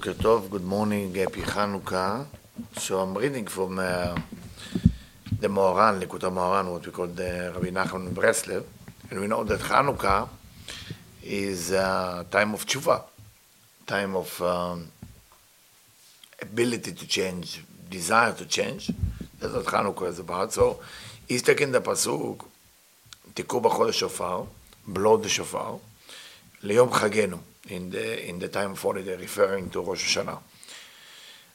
Tov, good morning, happy Hanukkah. So I'm reading from uh, the Moharan, Likutei Moharan, what we call the Rabbi Nachman Breslev. And we know that Hanukkah is a time of tshuva, time of um, ability to change, desire to change. That's what Hanukkah is about. So he's taking the pasuk, תיקחו בחודש shofar, blow the shofar, ליום chagenu." in the, in the time of holiday, referring to Rosh Hashanah.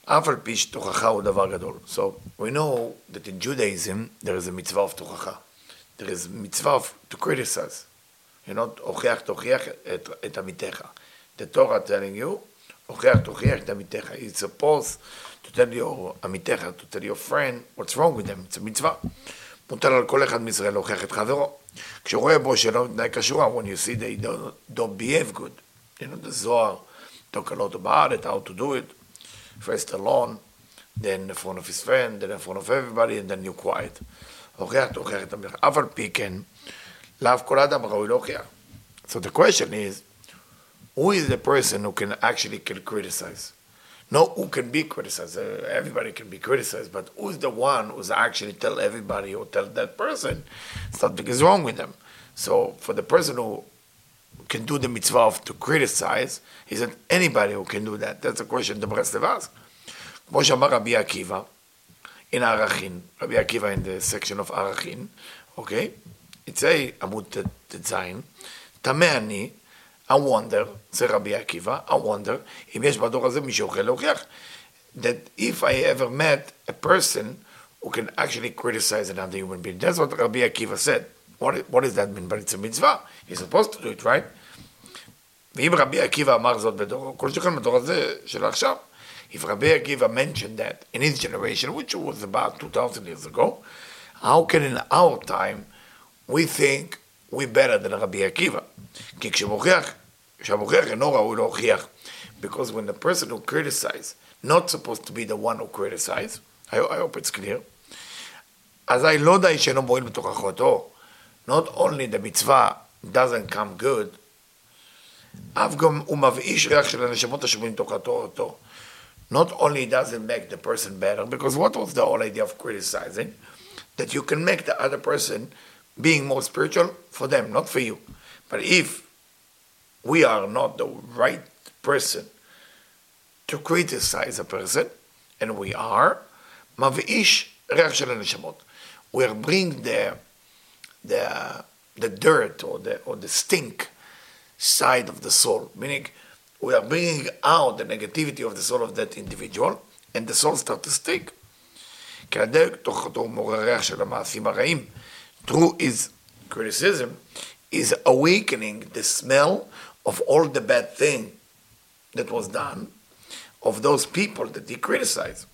אף על פי שתוכחה הוא דבר גדול. So, we know that in Judaism there is a mitzvah of תוכחה. There is mitzvah of to criticize. You know, הוכיח תוכיח את, את עמיתך. The Torah telling you, הוכיח תוכיח את עמיתך. It's supposed to tell your עמיתך, to tell your friend what's wrong with them. It's a mitzvah. מוטל על כל אחד מישראל להוכיח את חברו. כשרואה בו שלא מתנהג כשורה, when you see they don't, don't behave good. You know, the Zohar talk a lot about it, how to do it. First alone, then in front of his friend, then in front of everybody, and then you quiet. הוכיח, תוכיח את המלך. אף על פי כן, לאו כל אדם ראוי להוכיח. So the question is, who is the person who can actually can criticize? No, who can be criticized. Uh, everybody can be criticized, but who's the one who's actually tell everybody or tell that person something is wrong with them? So for the person who can do the mitzvah of to criticize, he said anybody who can do that. That's a question the Breslev asked. כמו שאמר רבי עקיבא, in ערכין, רבי עקיבא in the section of ערכין, אוקיי? יצא עמוד ט"ז, טמא אני, I wonder, זה רבי עקיבא, I wonder, אם יש בדור הזה מישהו אוכל להוכיח, that if I ever met a person who can actually criticize another human being. That's what Rabbi Akiva said. What, what does that mean? But it's a mitzvah. He's supposed to do it, right? ואם רבי עקיבא אמר זאת בדורו, כל שכן בדור הזה של עכשיו. If Rabbi Akiva mentioned that in his generation, which was about 2,000 years ago, how can in our time we think we're better than Rabbi Akiva? כי כשמוכיח, כשהמוכיח אינו ראוי להוכיח, because when the person who criticizes, not supposed to be the one who criticizes, I, I hope it's clear, אזי לא די שאינו מועיל בתוכחותו, not only the mitzvah doesn't come good, אף גם הוא מבאיש ריח של הנשמות השבויים מתוכתו אותו. Not only does it make the person better, because what was the whole idea of criticizing? That you can make the other person being more spiritual for them, not for you. But if we are not the right person to criticize a person, and we are, מבאיש ריח של הנשמות. We are bringing the, the, the dirt or the, or the stink side of the soul, meaning we are bringing out the negativity of the soul of that individual, and the soul starts to stink. כי הדרך תוכחתו מעורר ריח של המעשים הרעים. Through his criticism, is awakening the smell of all the bad thing that was done of those people that he criticized.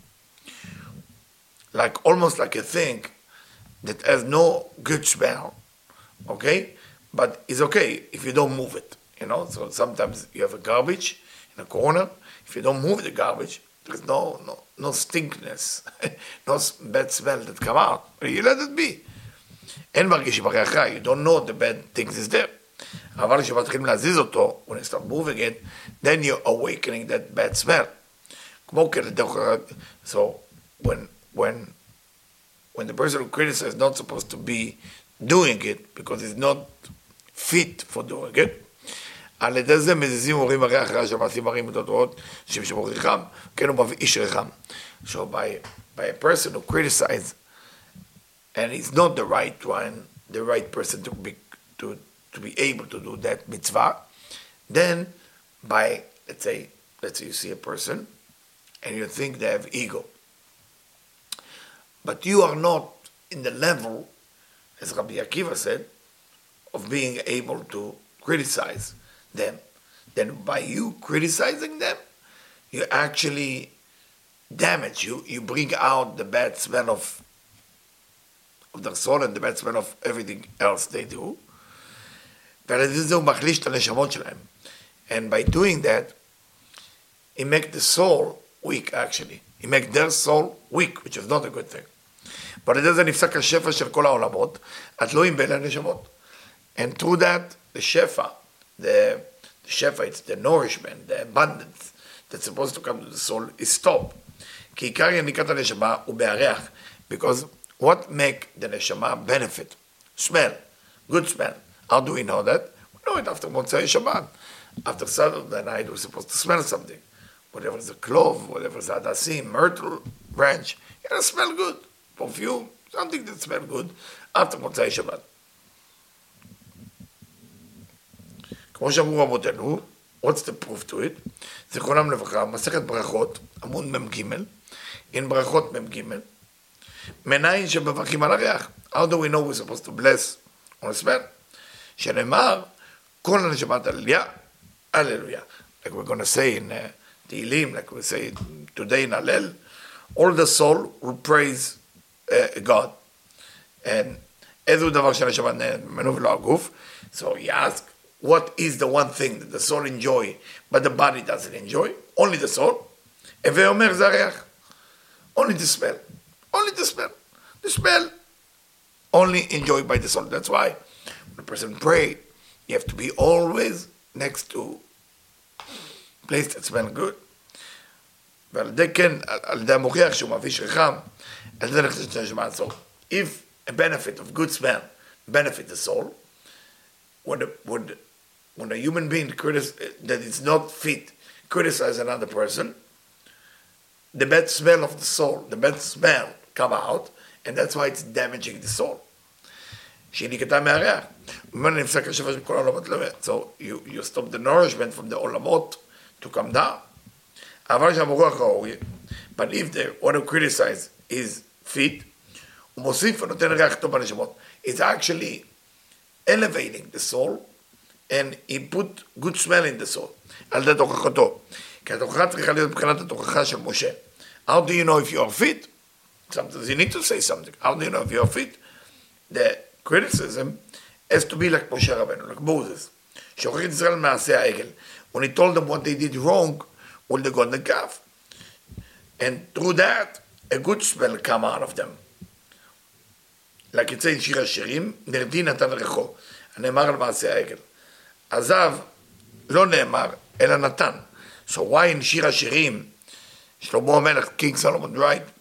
Like almost like a thing that has no good smell, okay? But it's okay if you don't move it, you know? So sometimes you have a garbage in a corner. If you don't move the garbage, there's no, no, no stinkness, no bad smell that come out. You let it be. אין מרגישים בריח רע, you don't know the bad things is there. אבל כשמתחילים להזיז אותו, when you start moving it, then you're awakening that bad smell. כמו כן, so when, when, when the person who criticizes is not supposed to be doing it, because it's not fit for doing it, על ידי זה מזיזים הורים הריח רע של מעשים הרעים ותותרות שמשמור ריחם, כן הוא מבאיש ריחם. So by, by a person who criticizes and he's not the right one, the right person to be to to be able to do that mitzvah, then by let's say let's say you see a person and you think they have ego, But you are not in the level, as Rabbi Akiva said, of being able to criticize them. Then by you criticizing them, you actually damage you. You bring out the bad smell of of their soul and the bad smell of everything else they do. And by doing that, he make the soul weak actually. He make their soul weak, which is not a good thing. ועל ידי זה נפסק השפע של כל העולמות, התלויים בין הנשמות. And through that, the shefa, the, the shefa, it's the nourishment, the abundance that's supposed to come to the soul is stop. כי עיקר יניקת הנשמה הוא בהריח, because what make the neshama benefit? Smell, good smell. How do we know that? We know it after Motzei Shabbat. After Saturday night, we're supposed to smell something. Whatever is a clove, whatever is hadassim, myrtle branch, it to smell good. Perfume, something that smells good after Motzei Shabbat. כמו שאמרו רבותינו, what's the proof to it? זיכרונם לברכה, מסכת ברכות, עמוד מ"ג, in ברכות מ"ג, מניין שמברכים על הריח. How do we know we're supposed to bless on a smell? שנאמר, כל הנשמת הללויה, הללויה. Like we're going to say in uh, Tehillim, like we say today in Hallel, all the soul will praise uh, God. And so he asked, what is the one thing that the soul enjoy, but the body doesn't enjoy? Only the soul. Only the smell. Only the smell. The smell only enjoyed by the soul. That's why when a person pray, you have to be always next to place that smells good. ועל ידי כן, על ידי המוכיח שהוא מביא שריחם, על ידי נכנסת נשמה הסול. If a benefit of good smell benefit the soul, when, a, when, when a human being critic, that is not fit criticize another person, the bad smell of the soul, the bad smell come out, and that's why it's damaging the soul. שהיא נקטה מהריח. ממנו נפסק השפע של כל העולמות So you, you stop the nourishment from the עולמות To come down. but if the one who criticize is fit, הוא מוסיף ונותן ריח טוב בנשמות. It's actually elevating the soul, and he put good smell in the soul. על ידי תוכחתו. כי התוכחה צריכה להיות מבחינת התוכחה של משה. How do you know if you are fit? Sometimes you need to say something. How do you know if you are fit? The criticism has to be like Moshe Rabbeinu, like Moses. שוכח את ישראל מעשה העגל. When he told them what they did wrong with the golden calf. And through that, a good smell come out of them. like it says in שיר השירים, נרדי נתן ריחו. הנאמר על מעשה העגל. עזב לא נאמר, אלא נתן. So why in שיר השירים, שלמה המלך, King Solomon, right?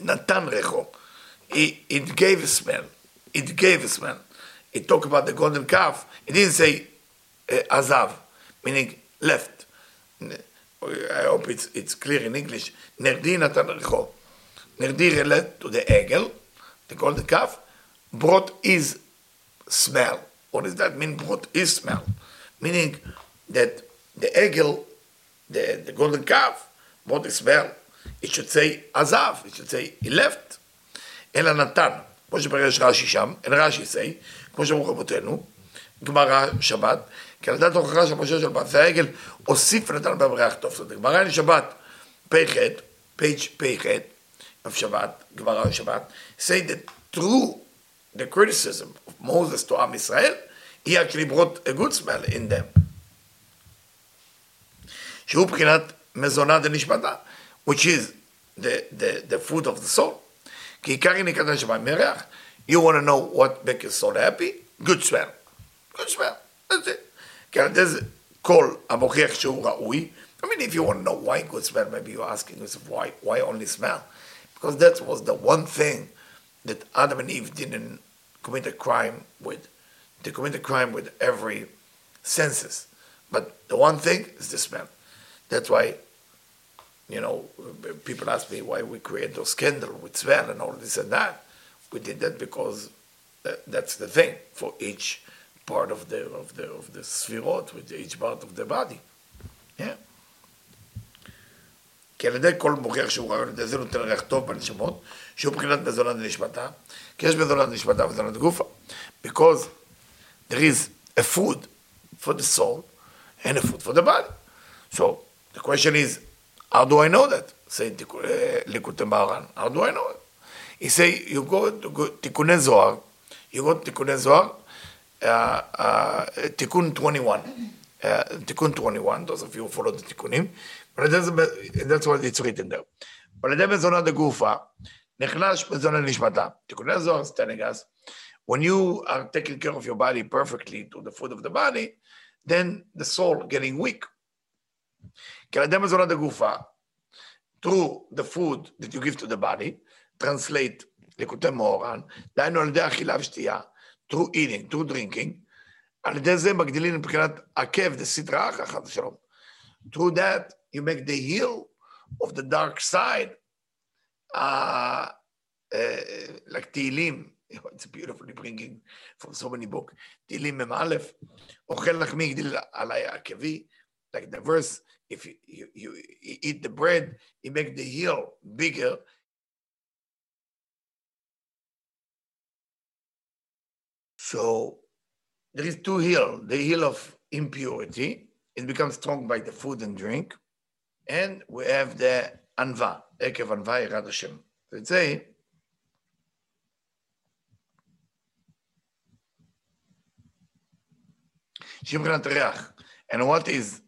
נתן ריחו. It gave a smell. It gave a smell. It talked about the golden calf. It didn't say uh, azav, meaning left. I hope it's, it's clear in English. נרדי נתן ריחו. נרדי relate to the egel, the golden calf, brought his smell. What does that mean, brought his smell? Meaning that the egel, the, the golden calf, brought his smell. It should say azav, it should say he left. אלא נתן, כמו שפרש רש"י שם, אין רש"י say, כמו שאמרו רבותינו, גמרא שבת, כי על דעת הוכחה של משה של מעשה העגל, הוסיף ונתן בהם טוב. זאת אומרת, גמרא אין שבת, פ"ח, פ"ח, of Shabbat, Gemara Shabbat, say that through the criticism of Moses to Am Israel, he actually brought a good smell in them. שהוא בחינת מזונה דנשמתה, which is the, the, the food of the soul. כי עיקר יניקת הנשמה מריח, you want to know what makes your soul happy? Good smell. Good smell. That's it. כי על זה כל המוכיח שהוא ראוי, I mean, if you want to know why good smell, maybe you're asking yourself, why, why only smell? Because that was the one thing that Adam and Eve didn't commit a crime with. They commit a crime with every senses. But the one thing is the smell. That's why, you know, people ask me why we create those candles with smell and all this and that. We did that because that's the thing for each part of the of the of the ספירות, with each part of the body. Yeah. כי על ידי כל מוכיח שהוא רעיון, על ידי זה נותן ריח טוב בנשמות, שהוא מבחינת מזונה לנשמתה, כי יש מזונה לנשמתה ומזונה לגופה. Because there is a food for the soul and a food for the body. So the question is, how do I know that? Say eh, Likutei Maharan. How do I know it? He say, you go to Tikkunei Zohar, you go to Tikkunei Zohar, uh, uh, תיקון 21, uh, תיקון 21, those of you who follow the תיקונים, but that's what it's written there. ועל ידי מזונה דגופה, נחלש מזונה נשמתה. תיקוני הזוהר is telling us, when you are taking care of your body perfectly to the food of the body, then the soul getting weak. כי על ידי מזונת הגופה, through the food that you give to the body, translate לקוטי מאורן, דהיינו על ידי אכילה ושתייה, through eating, through drinking, על ידי זה מגדילים מבחינת עקב דסדרה אחר חס ושלום. through that you make the heel of the dark side, uh, uh, like תהילים, it's beautifully bringing from so many books, תהילים מ"א, אוכל לחמי יגדיל עליי עקבי, like the verse, if you, you, you eat the bread, you make the heel bigger. So there is two heel, the heel of impurity, it becomes strong by the food and drink, and we have the anva, ekev anva yirad Hashem. So it's a Shimran Reach. And what is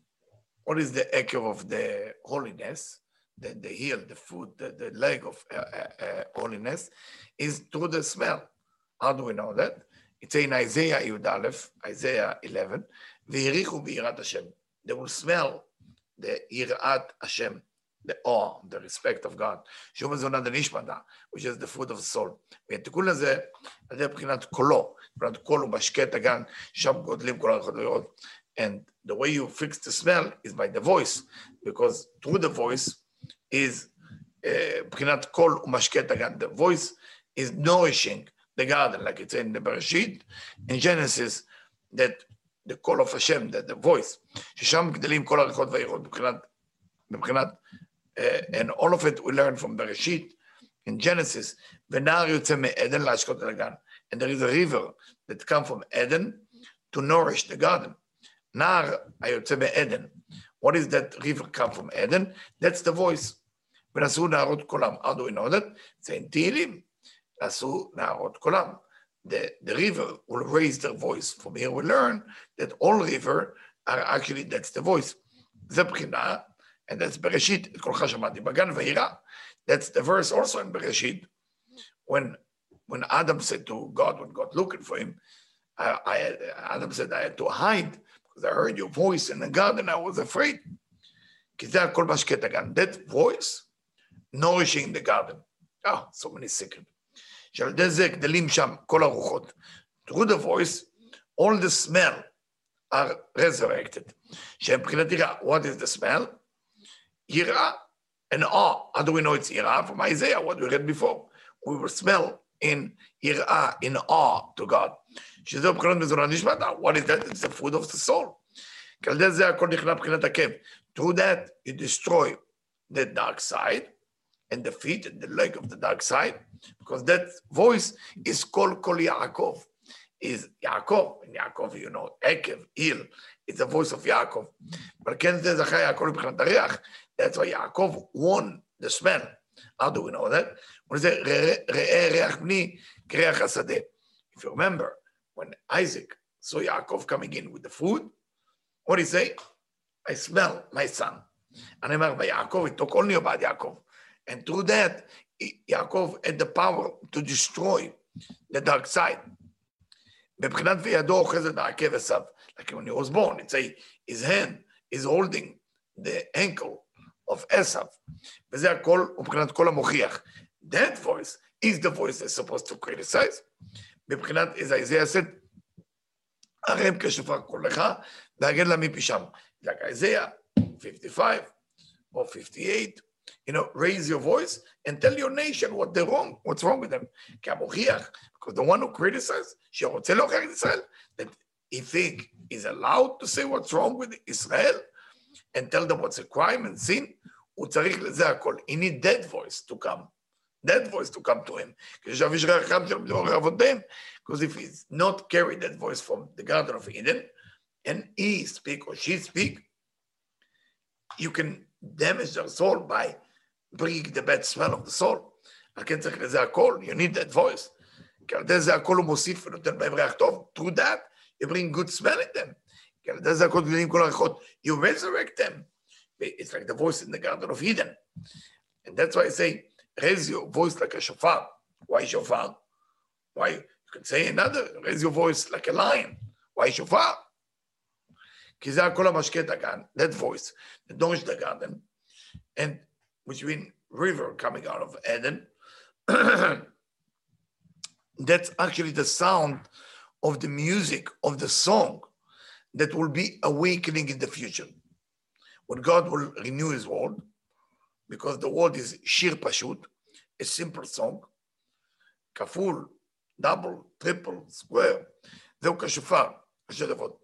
what is the echo of the holiness, the, the heel, the foot, the, the leg of uh, uh, uh, holiness, is through the smell. How do we know that? It's in Isaiah Yud Aleph, Isaiah 11, והריחו ביראת Hashem. They will smell the יראת Hashem, the awe, the respect of God. שום מזונה דנשמדה, which is the food of the soul. והתיקון הזה, על ידי מבחינת קולו, מבחינת קול הוא משקה את הגן, שם גודלים כל הריחות ויראות. And the way you fix the smell is by the voice, because through the voice is מבחינת קול הוא משקה את הגן. The voice is nourishing the garden, like it's in the Bereshit, in Genesis, that the call of Hashem, that the voice, ששם גדלים כל הריחות והיראות מבחינת, מבחינת, uh, and all of it we learn from Bereshit, in Genesis, ונער יוצא מעדן להשקות את הגן. And there is a river that come from Eden to nourish the garden. נער היוצא מעדן. What is that river come from Eden? That's the voice. ונשאו נערות קולם. How do we know that? זה in תהילים. נשאו נערות קולם. The, the river will raise their voice. From here we learn that all river are actually, that's the voice. זה בחינה, and that's בראשית, את קולך שמעתי בגן וירא. That's the verse also in בראשית, when, when Adam said to God, when God looking for him, I, I, Adam said, I had to hide because I heard your voice in the garden, I was afraid. כי זה הכל משקה את הגן. That voice nourishing the garden. Oh, so many secrets. שעל ידי זה גדלים שם כל הרוחות. Through the voice, all the smell are resurrected. שמבחינת יראה, what is the smell? יראה and awe. How do we know it's יראה? From Isaiah, what we read before. We will smell in יראה, in awe to God. שזה מבחינת מזונה נשמתה. What is that? It's the food of the soul. כי על ידי זה הכל נכנע מבחינת עקב. Through that, you destroy the dark side, and the feet and the leg of the dark side, because that voice is called Kol Yaakov. Is Yaakov, and Yaakov, you know, Ekev, Il, it's the voice of Yaakov. But Ken says, that's why Yaakov won the smell. How do we know that? If you remember, when Isaac saw Yaakov coming in with the food, what did he say? I smell my son. And I remember Yaakov, it talk only about Yaakov. And through that, Yaakov had the power to destroy the dark side. מבחינת וידו אוחזת העקב עשיו, like when he was born, it's a, his hand is holding the ankle of Esav. וזה הכל, מבחינת כל המוכיח. That voice is the voice that's supposed to criticize. מבחינת, as Isaiah said, הרם כשופר קולך, והגן לה מפי שם. Like Isaiah 55 or 58, you know, raise your voice and tell your nation what they're wrong, what's wrong with them. Because the one who criticizes, that he think is allowed to say what's wrong with Israel and tell them what's a crime and sin, he need that voice to come. That voice to come to him. Because if he's not carried that voice from the Garden of Eden, and he speak or she speak, you can damage their soul by bringing the bad smell of the soul. על כן צריך לזה הכל, you need that voice. כי על ידי זה הכל הוא מוסיף ונותן בהם ריח טוב. through that, you bring good smell in them. כי על ידי זה הכל גדלים כל הריחות, you resurrect them. It's like the voice in the Garden of Eden. And that's why I say, raise your voice like a shofar. Why shofar? Why? You can say another, raise your voice like a lion. Why shofar? כי זה הכל המשקה דגן, that voice, the Domish the garden, and which means river coming out of Eden. That's actually the sound of the music of the song that will be awakening in the future. When God will renew his world, because the world is shir pashut, a simple song, כפול, דאבל, טריפל, סקוויר, זהו כשופר, ראשי תיבות.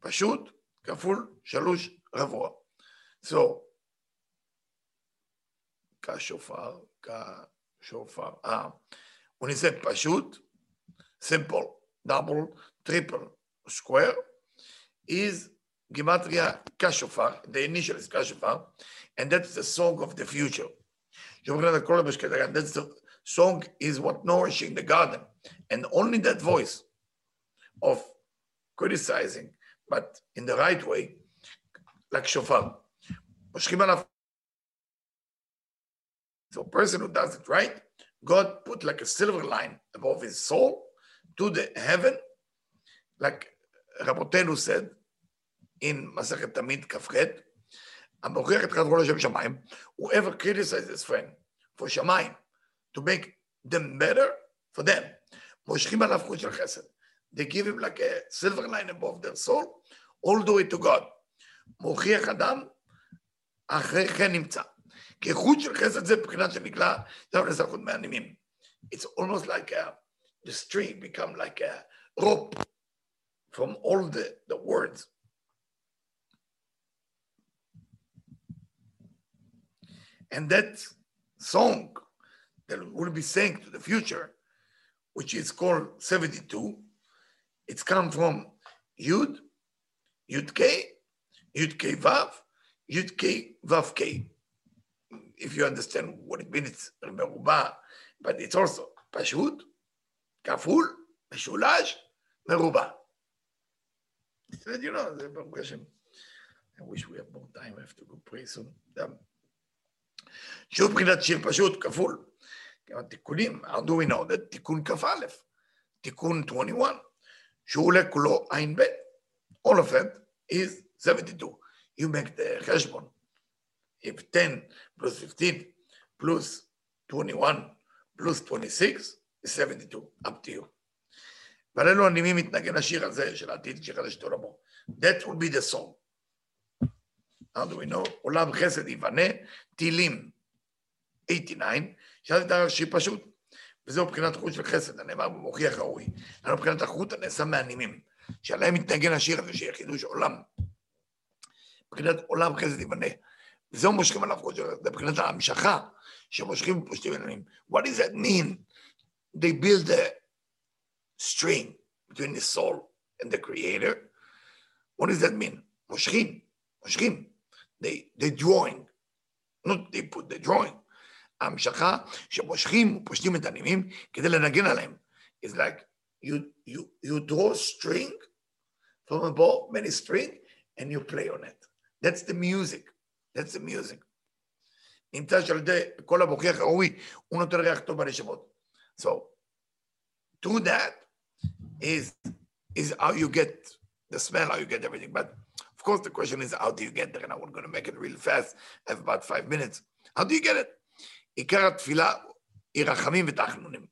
פשוט, כפול, שלוש, רבוע. So, כשופר, כשופר, אה, when he said פשוט, simple, double, triple, square, is gematria kashofar, the initial is kashofar, and that's the song of the future. That's the song is what nourishing the garden, and only that voice of criticizing, but in the right way, like shofar. So a person who does it right, God put like a silver line above his soul to the heaven, like Rabotenu said in Masachet Tamid Kafret, המוכיח את חזרו לשם שמיים, whoever criticizes his friend for שמיים, to make them better for them, מושכים עליו חוט של חסד. They give him like a silver line above their soul, all the way to God. מוכיח אדם, אחרי כן נמצא. כי חוט של חסד זה מבחינת שנקרא, זה לסלחות מהנימים. It's almost like a, the string become like a rope from all the, the words. And that song that will be sang to the future, which is called 72, it's come from Yud, Yud K, Yud K Vav, Yud K Vav K. If you understand what it means, it's מרובע, but it's also פשוט, כפול, משולש, מרובע. said, you know, the question. I wish we have more time, I have to go pray soon. שוב מבחינת שיר פשוט, כפול. התיקונים, how do we know that? תיקון כ"א, תיקון 21, שהוא עולה כולו ע"ב. All of it is 72. You make the חשבון. If 10 plus 15 plus 21 plus 26 is 72, up to you. ועל אלו הנימים מתנגן השיר הזה של העתיד שחדש את עולמו. That will be the song. How do we know? עולם חסד ייבנה, טילים 89, שזה דבר שיר פשוט. וזהו מבחינת חוט של חסד, הנאמר במוכיח ראוי. אנחנו מבחינת החוט הנעשה מהנימים, שעליהם מתנגן השיר הזה, שיהיה חידוש עולם. מבחינת עולם חסד ייבנה. וזהו מושכים עליו חוט של חסד, מבחינת ההמשכה, שמושכים ופושטים עניינים. What does that mean? They build a string between the soul and the creator. What does that mean? מושכים, מושכים. They, they drawing, not they put the drawing. ההמשכה שמושכים ופושטים את הנימים כדי לנגן עליהם. It's like you, you, you draw string from a bow, many string, and you play on it. That's the music. That's the music. נמצא שעל ידי כל המוכיח ראוי, הוא נותן ריח טוב בנשמות. So, through that is, is how you get the smell, how you get everything. But of course, the question is, how do you get there? And I'm going to make it real fast. I have about five minutes. How do you get it? עיקר התפילה היא רחמים ותחנונים.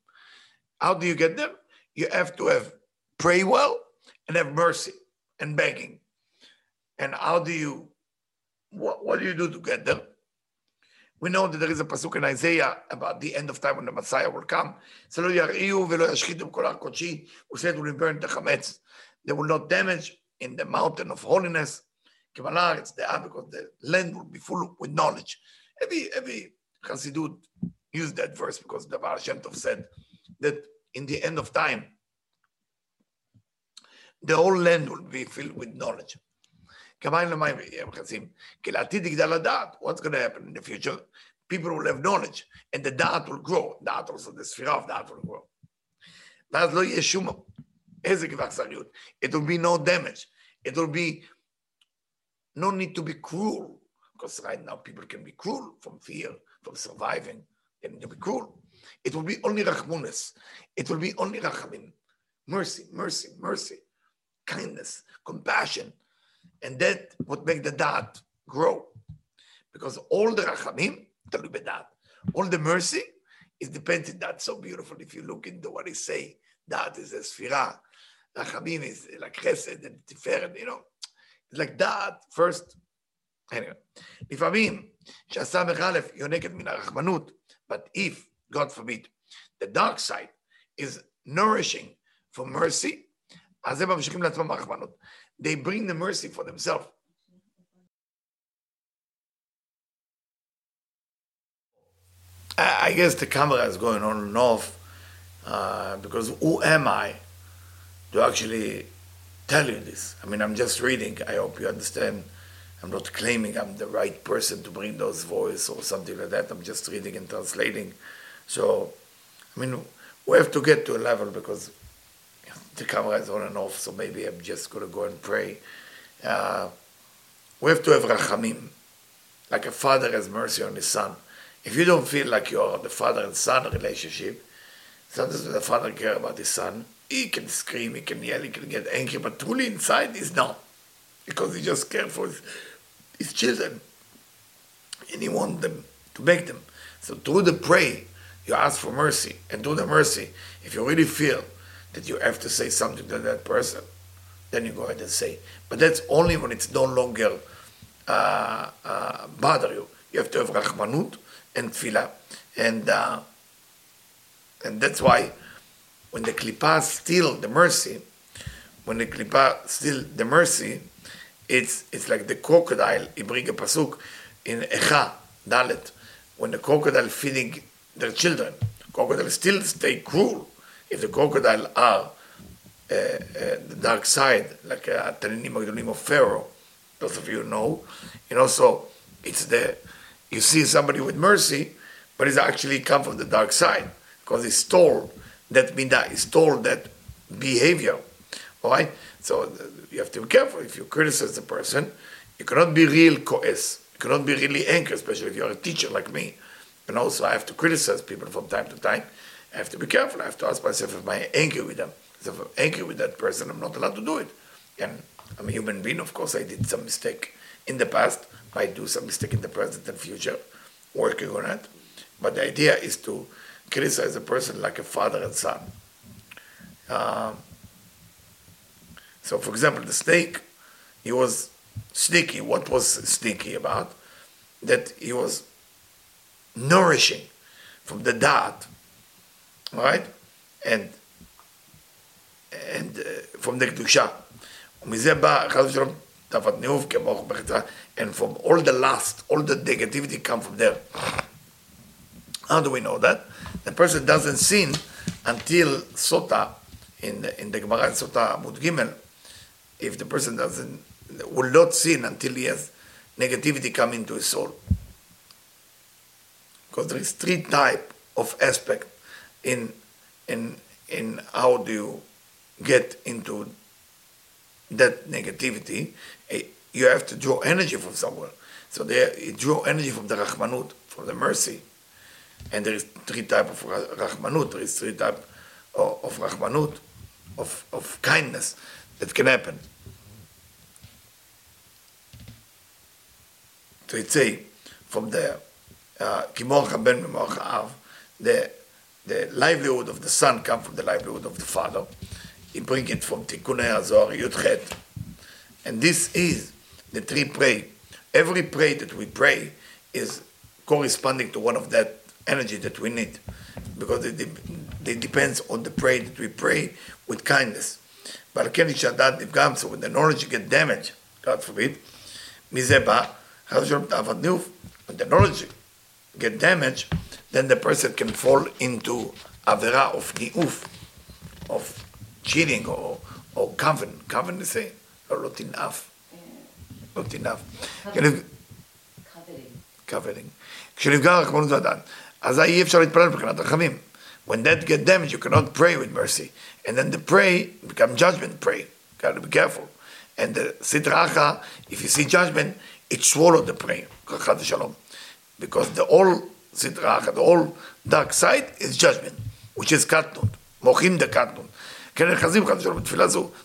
How do you get there? You have to have pray well and have mercy and begging. And how do you, what, what do you do to get there? We know that there is a pasuk in Isaiah about the end of time when the Messiah will come. So לא ירעיו ולא ישחיתו בכל הר קודשי. Who said will burn the chametz. They will not damage in the mountain of holiness. כמלאר, it's the because the land will be full with knowledge. Every, every Chassidut used that verse because the Baal Shem Tov said that in the end of time, the whole land will be filled with knowledge. כמים למים יהיה מכסים. כי לעתיד יגדל הדעת. What's going to happen in the future? People will have knowledge, and the דעת will grow. דעת also, the ספירה of דעת will grow. ואז לא יהיה שום איזה אכזריות. It will be no damage. It will be no need to be cruel. Because right now people can be cruel from fear, from surviving. They need to be cruel. It will be only rachmunis. It will be only rachamim. Mercy, mercy, mercy. Kindness, compassion And that would make the dot grow. Because all the rachamim, תלוי בדעת. All the mercy is dependent that so beautiful. If you look into what he say, that is a sphira. Rachamim is like chesed and tiferet, you know. It's like that first. Anyway, לפעמים שעשה מחלף יונקת מן הרחמנות, but if, God forbid, the dark side is nourishing for mercy, אז הם ממשיכים לעצמם ברחמנות. they bring the mercy for themselves. I guess the camera is going on and off uh, because who am I to actually tell you this? I mean, I'm just reading. I hope you understand. I'm not claiming I'm the right person to bring those voice or something like that. I'm just reading and translating. So, I mean, we have to get to a level because the camera is on and off, so maybe I'm just going to go and pray. Uh, we have to have rachamim, like a father has mercy on his son. If you don't feel like you're the father and son relationship, sometimes the father care about his son. He can scream, he can yell, he can get angry, but truly inside he's not, because he just cares for his, his children, and he wants them to make them. So through the pray, you ask for mercy, and through the mercy, if you really feel that you have to say something to that person, then you go ahead and say. But that's only when it's no longer uh, uh, bother you. You have to have rachmanut and tefillah, and uh, and that's why when the klipa steal the mercy, when the klipa steal the mercy, it's it's like the crocodile. He bring a pasuk in Echa Dalet when the crocodile feeding their children. Crocodile still stay cruel if the crocodile are uh, uh, the dark side, like uh, Taninim Magdolim of Pharaoh, those of you know, and also it's the, you see somebody with mercy, but it's actually come from the dark side, because he stole that midah, he stole that behavior, all right? So you have to be careful. If you criticize the person, you cannot be real coes. You cannot be really angry, especially if you're a teacher like me. And also, I have to criticize people from time to time. I have to be careful. I have to ask myself if I'm angry with them. If I'm angry with that person, I'm not allowed to do it. And I'm a human being. Of course, I did some mistake in the past. I do some mistake in the present and future, working on it. But the idea is to criticize a person like a father and son. Um, so, for example, the snake, he was sneaky. What was sneaky about? That he was nourishing from the dot right? And, and uh, from the קדושה. ומזה בא, חס ושלום, תאוות ניאוף כמוך בחצרה, and from all the lust, all the negativity come from there. How do we know that? The person doesn't sin until Sota, in the, in the Gemara Sota Amud Gimel, if the person doesn't, will not sin until he has negativity come into his soul. Because there is three type of aspect in in in how do you get into that negativity, eh, you have to draw energy from somewhere. So there, you draw energy from the Rahmanut, from the mercy. And there is three type of Rahmanut, there is three type of, of Rahmanut, of, of kindness that can happen. So it's say, from the uh, Ben the the livelihood of the son comes from the livelihood of the father. He bring it from Tikkunei Hazor Yudchet. And this is the three pray. Every pray that we pray is corresponding to one of that energy that we need. Because it, it depends on the pray that we pray with kindness. But כן כשהדעת נפגם, so when the knowledge get damaged, God forbid, מזה בא, when the knowledge get damaged, then the person can fall into avera of ni'uf, of cheating or, or coven. Coven is saying, or not enough. Not enough. קאברינג. כשנפגע רחמנות ואדם, אזי אי אפשר להתפלל מבחינת רחמים. When that get damaged, you cannot pray with mercy. And then the pray become judgment pray. Got to be careful. And the sitracha, if you see judgment, it swallowed the prayer. Because the all Sidrach, the whole dark side is judgment, which is katnut, mochim the katnut.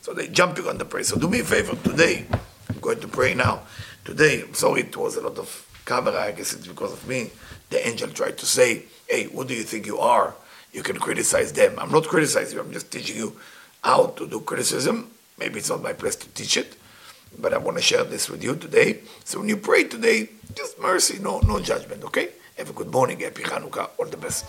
So they jumping on the praise. So do me a favor today, I'm going to pray now. Today, I'm sorry it was a lot of camera, I guess it's because of me. The angel tried to say, hey, who do you think you are? You can criticize them. I'm not criticizing you, I'm just teaching you how to do criticism. Maybe it's not my place to teach it, but I want to share this with you today. So when you pray today, just mercy, no, no judgment, okay? Have a good morning, happy Hanukkah, all the best.